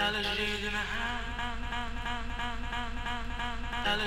على جديد معاه على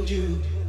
told you.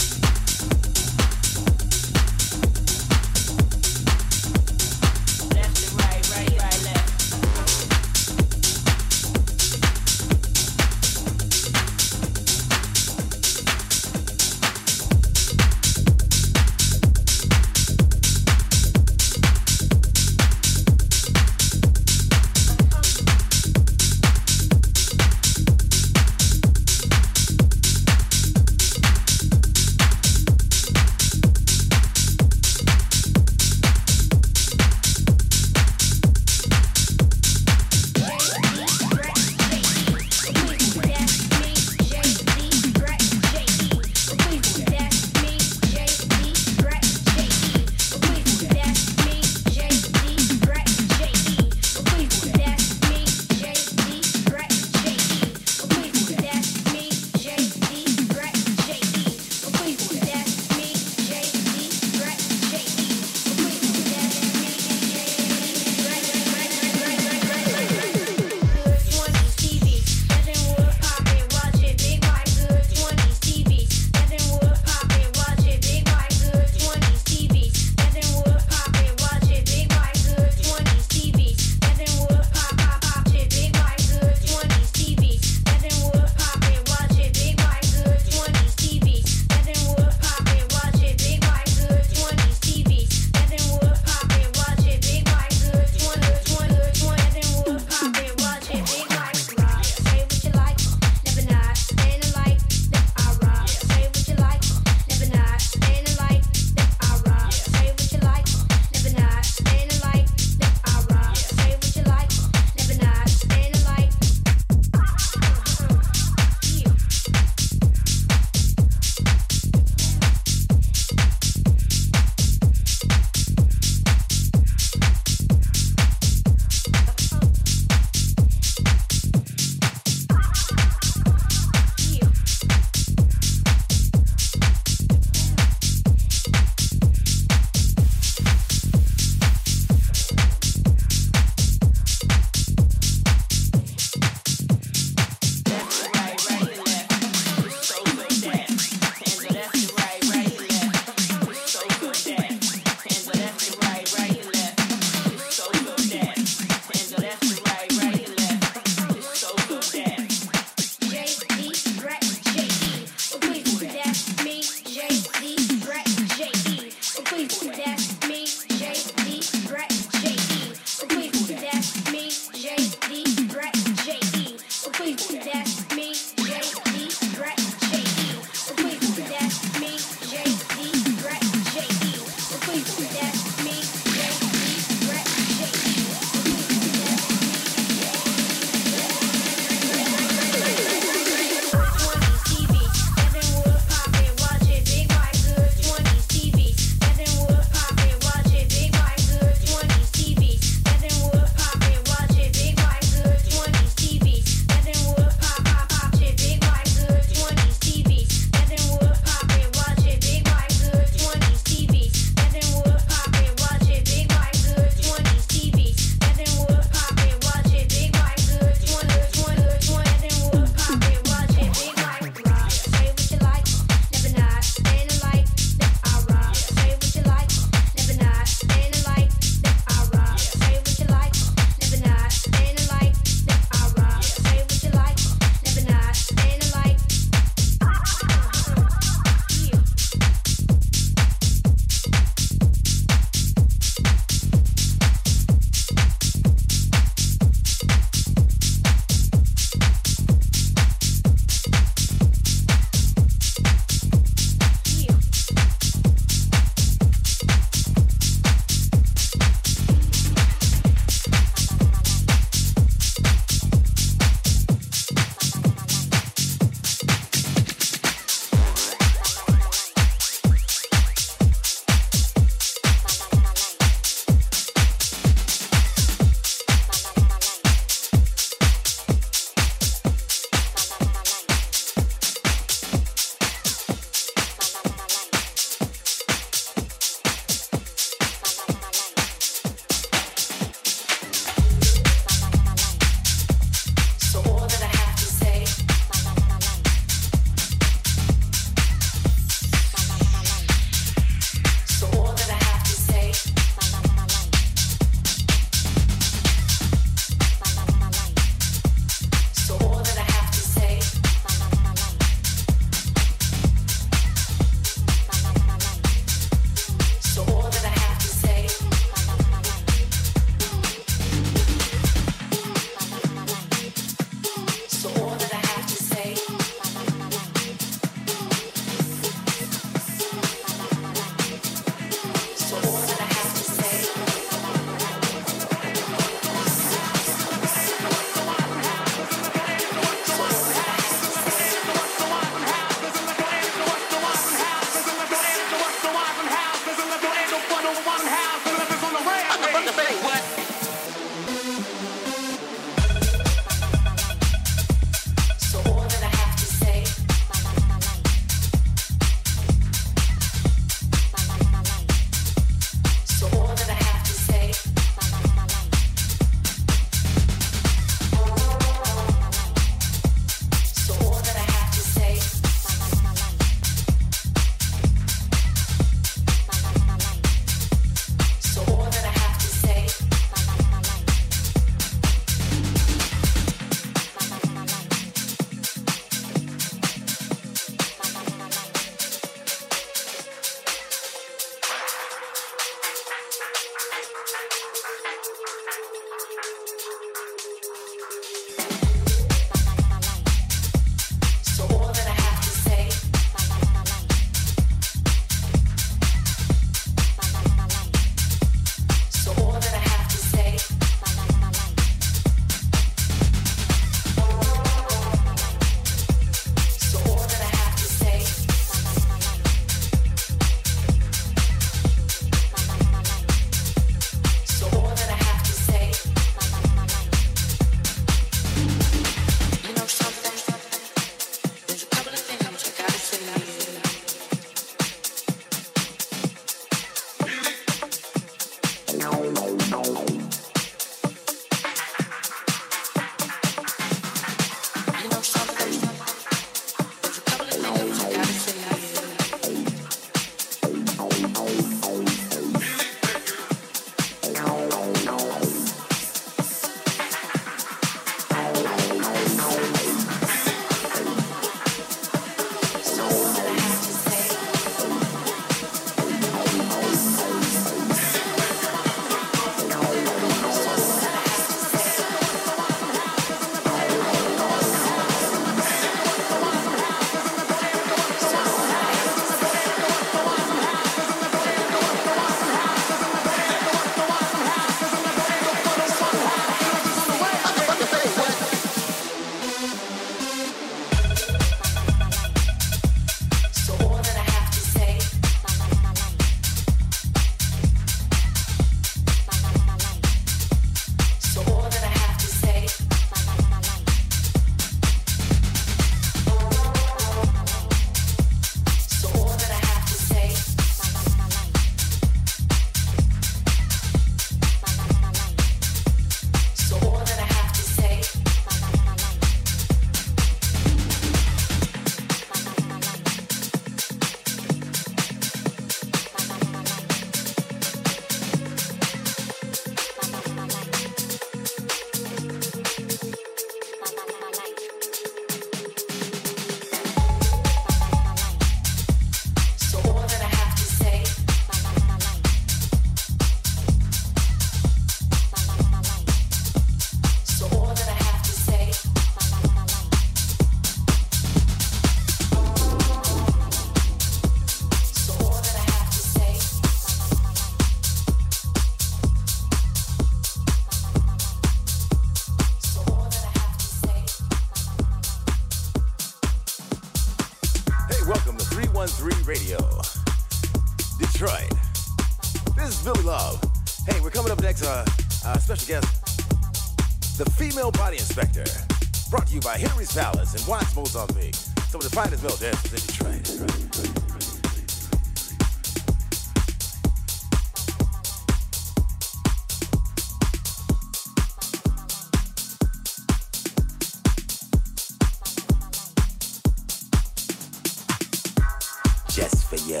just for your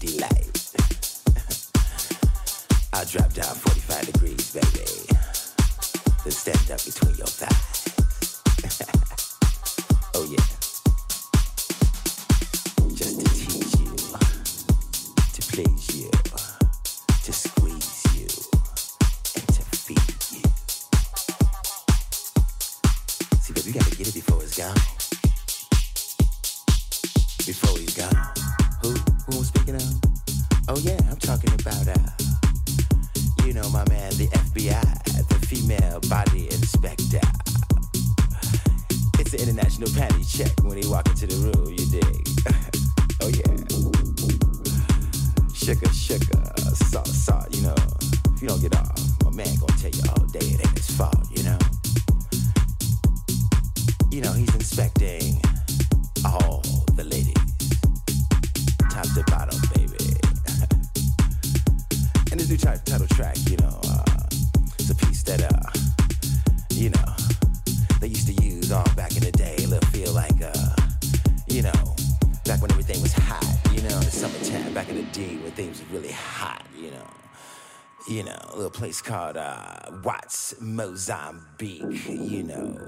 delight. I'll drop down 45 degrees, baby. Then stand up between your thighs. called uh, Watts, Mozambique. You know,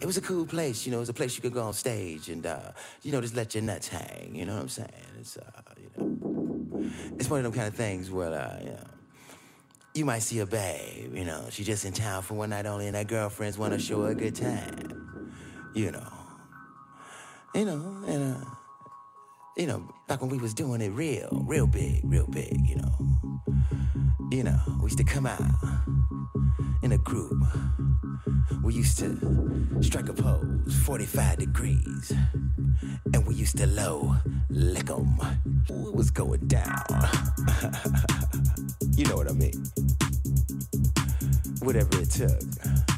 it was a cool place. You know, it was a place you could go on stage and uh, you know just let your nuts hang. You know what I'm saying? It's uh, you know, it's one of them kind of things where uh, you know. You might see a babe, you know, she's just in town for one night only, and her girlfriends want to show her a good time, you know, you know, and uh, you know, back when we was doing it real, real big, real big, you know. You know, we used to come out in a group. We used to strike a pose 45 degrees. And we used to low lick 'em. It was going down. you know what I mean? Whatever it took.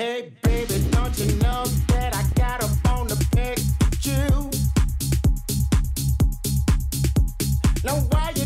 Hey, baby, don't you know that I got you?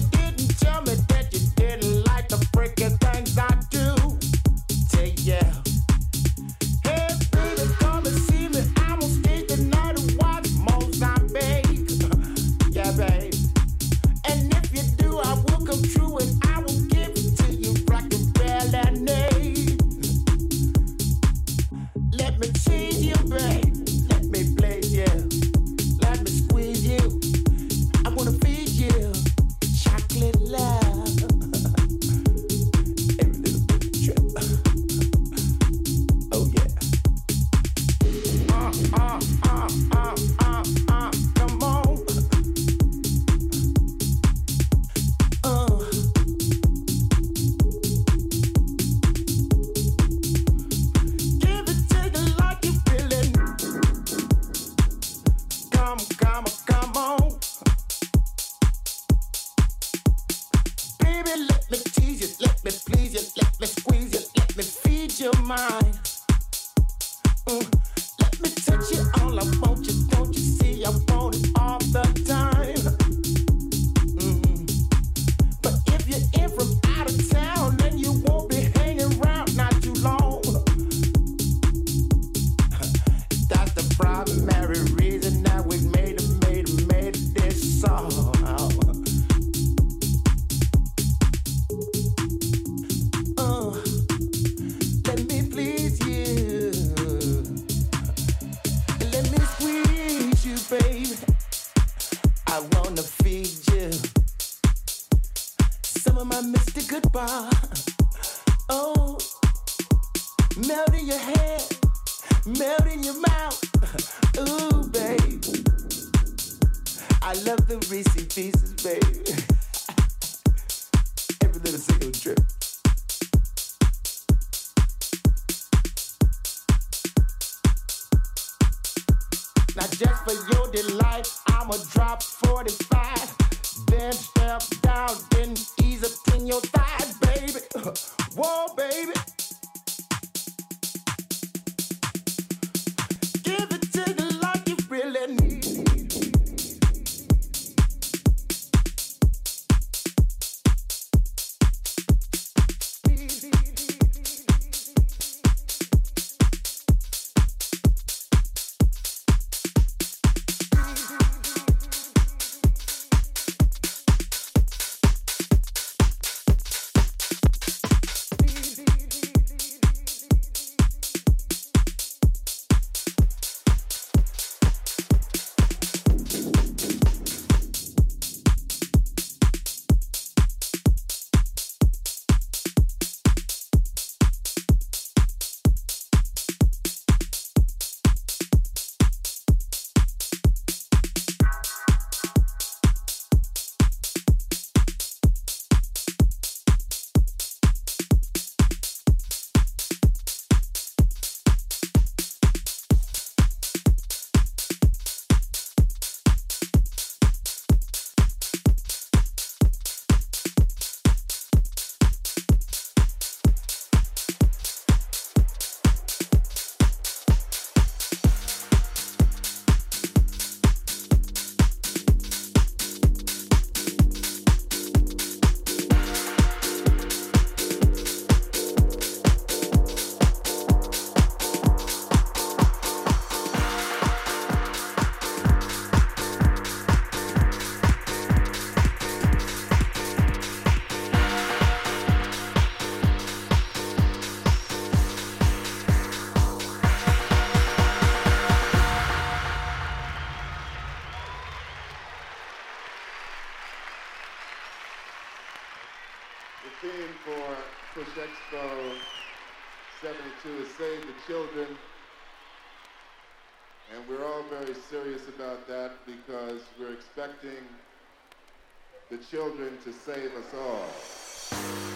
Expecting the children to save us all.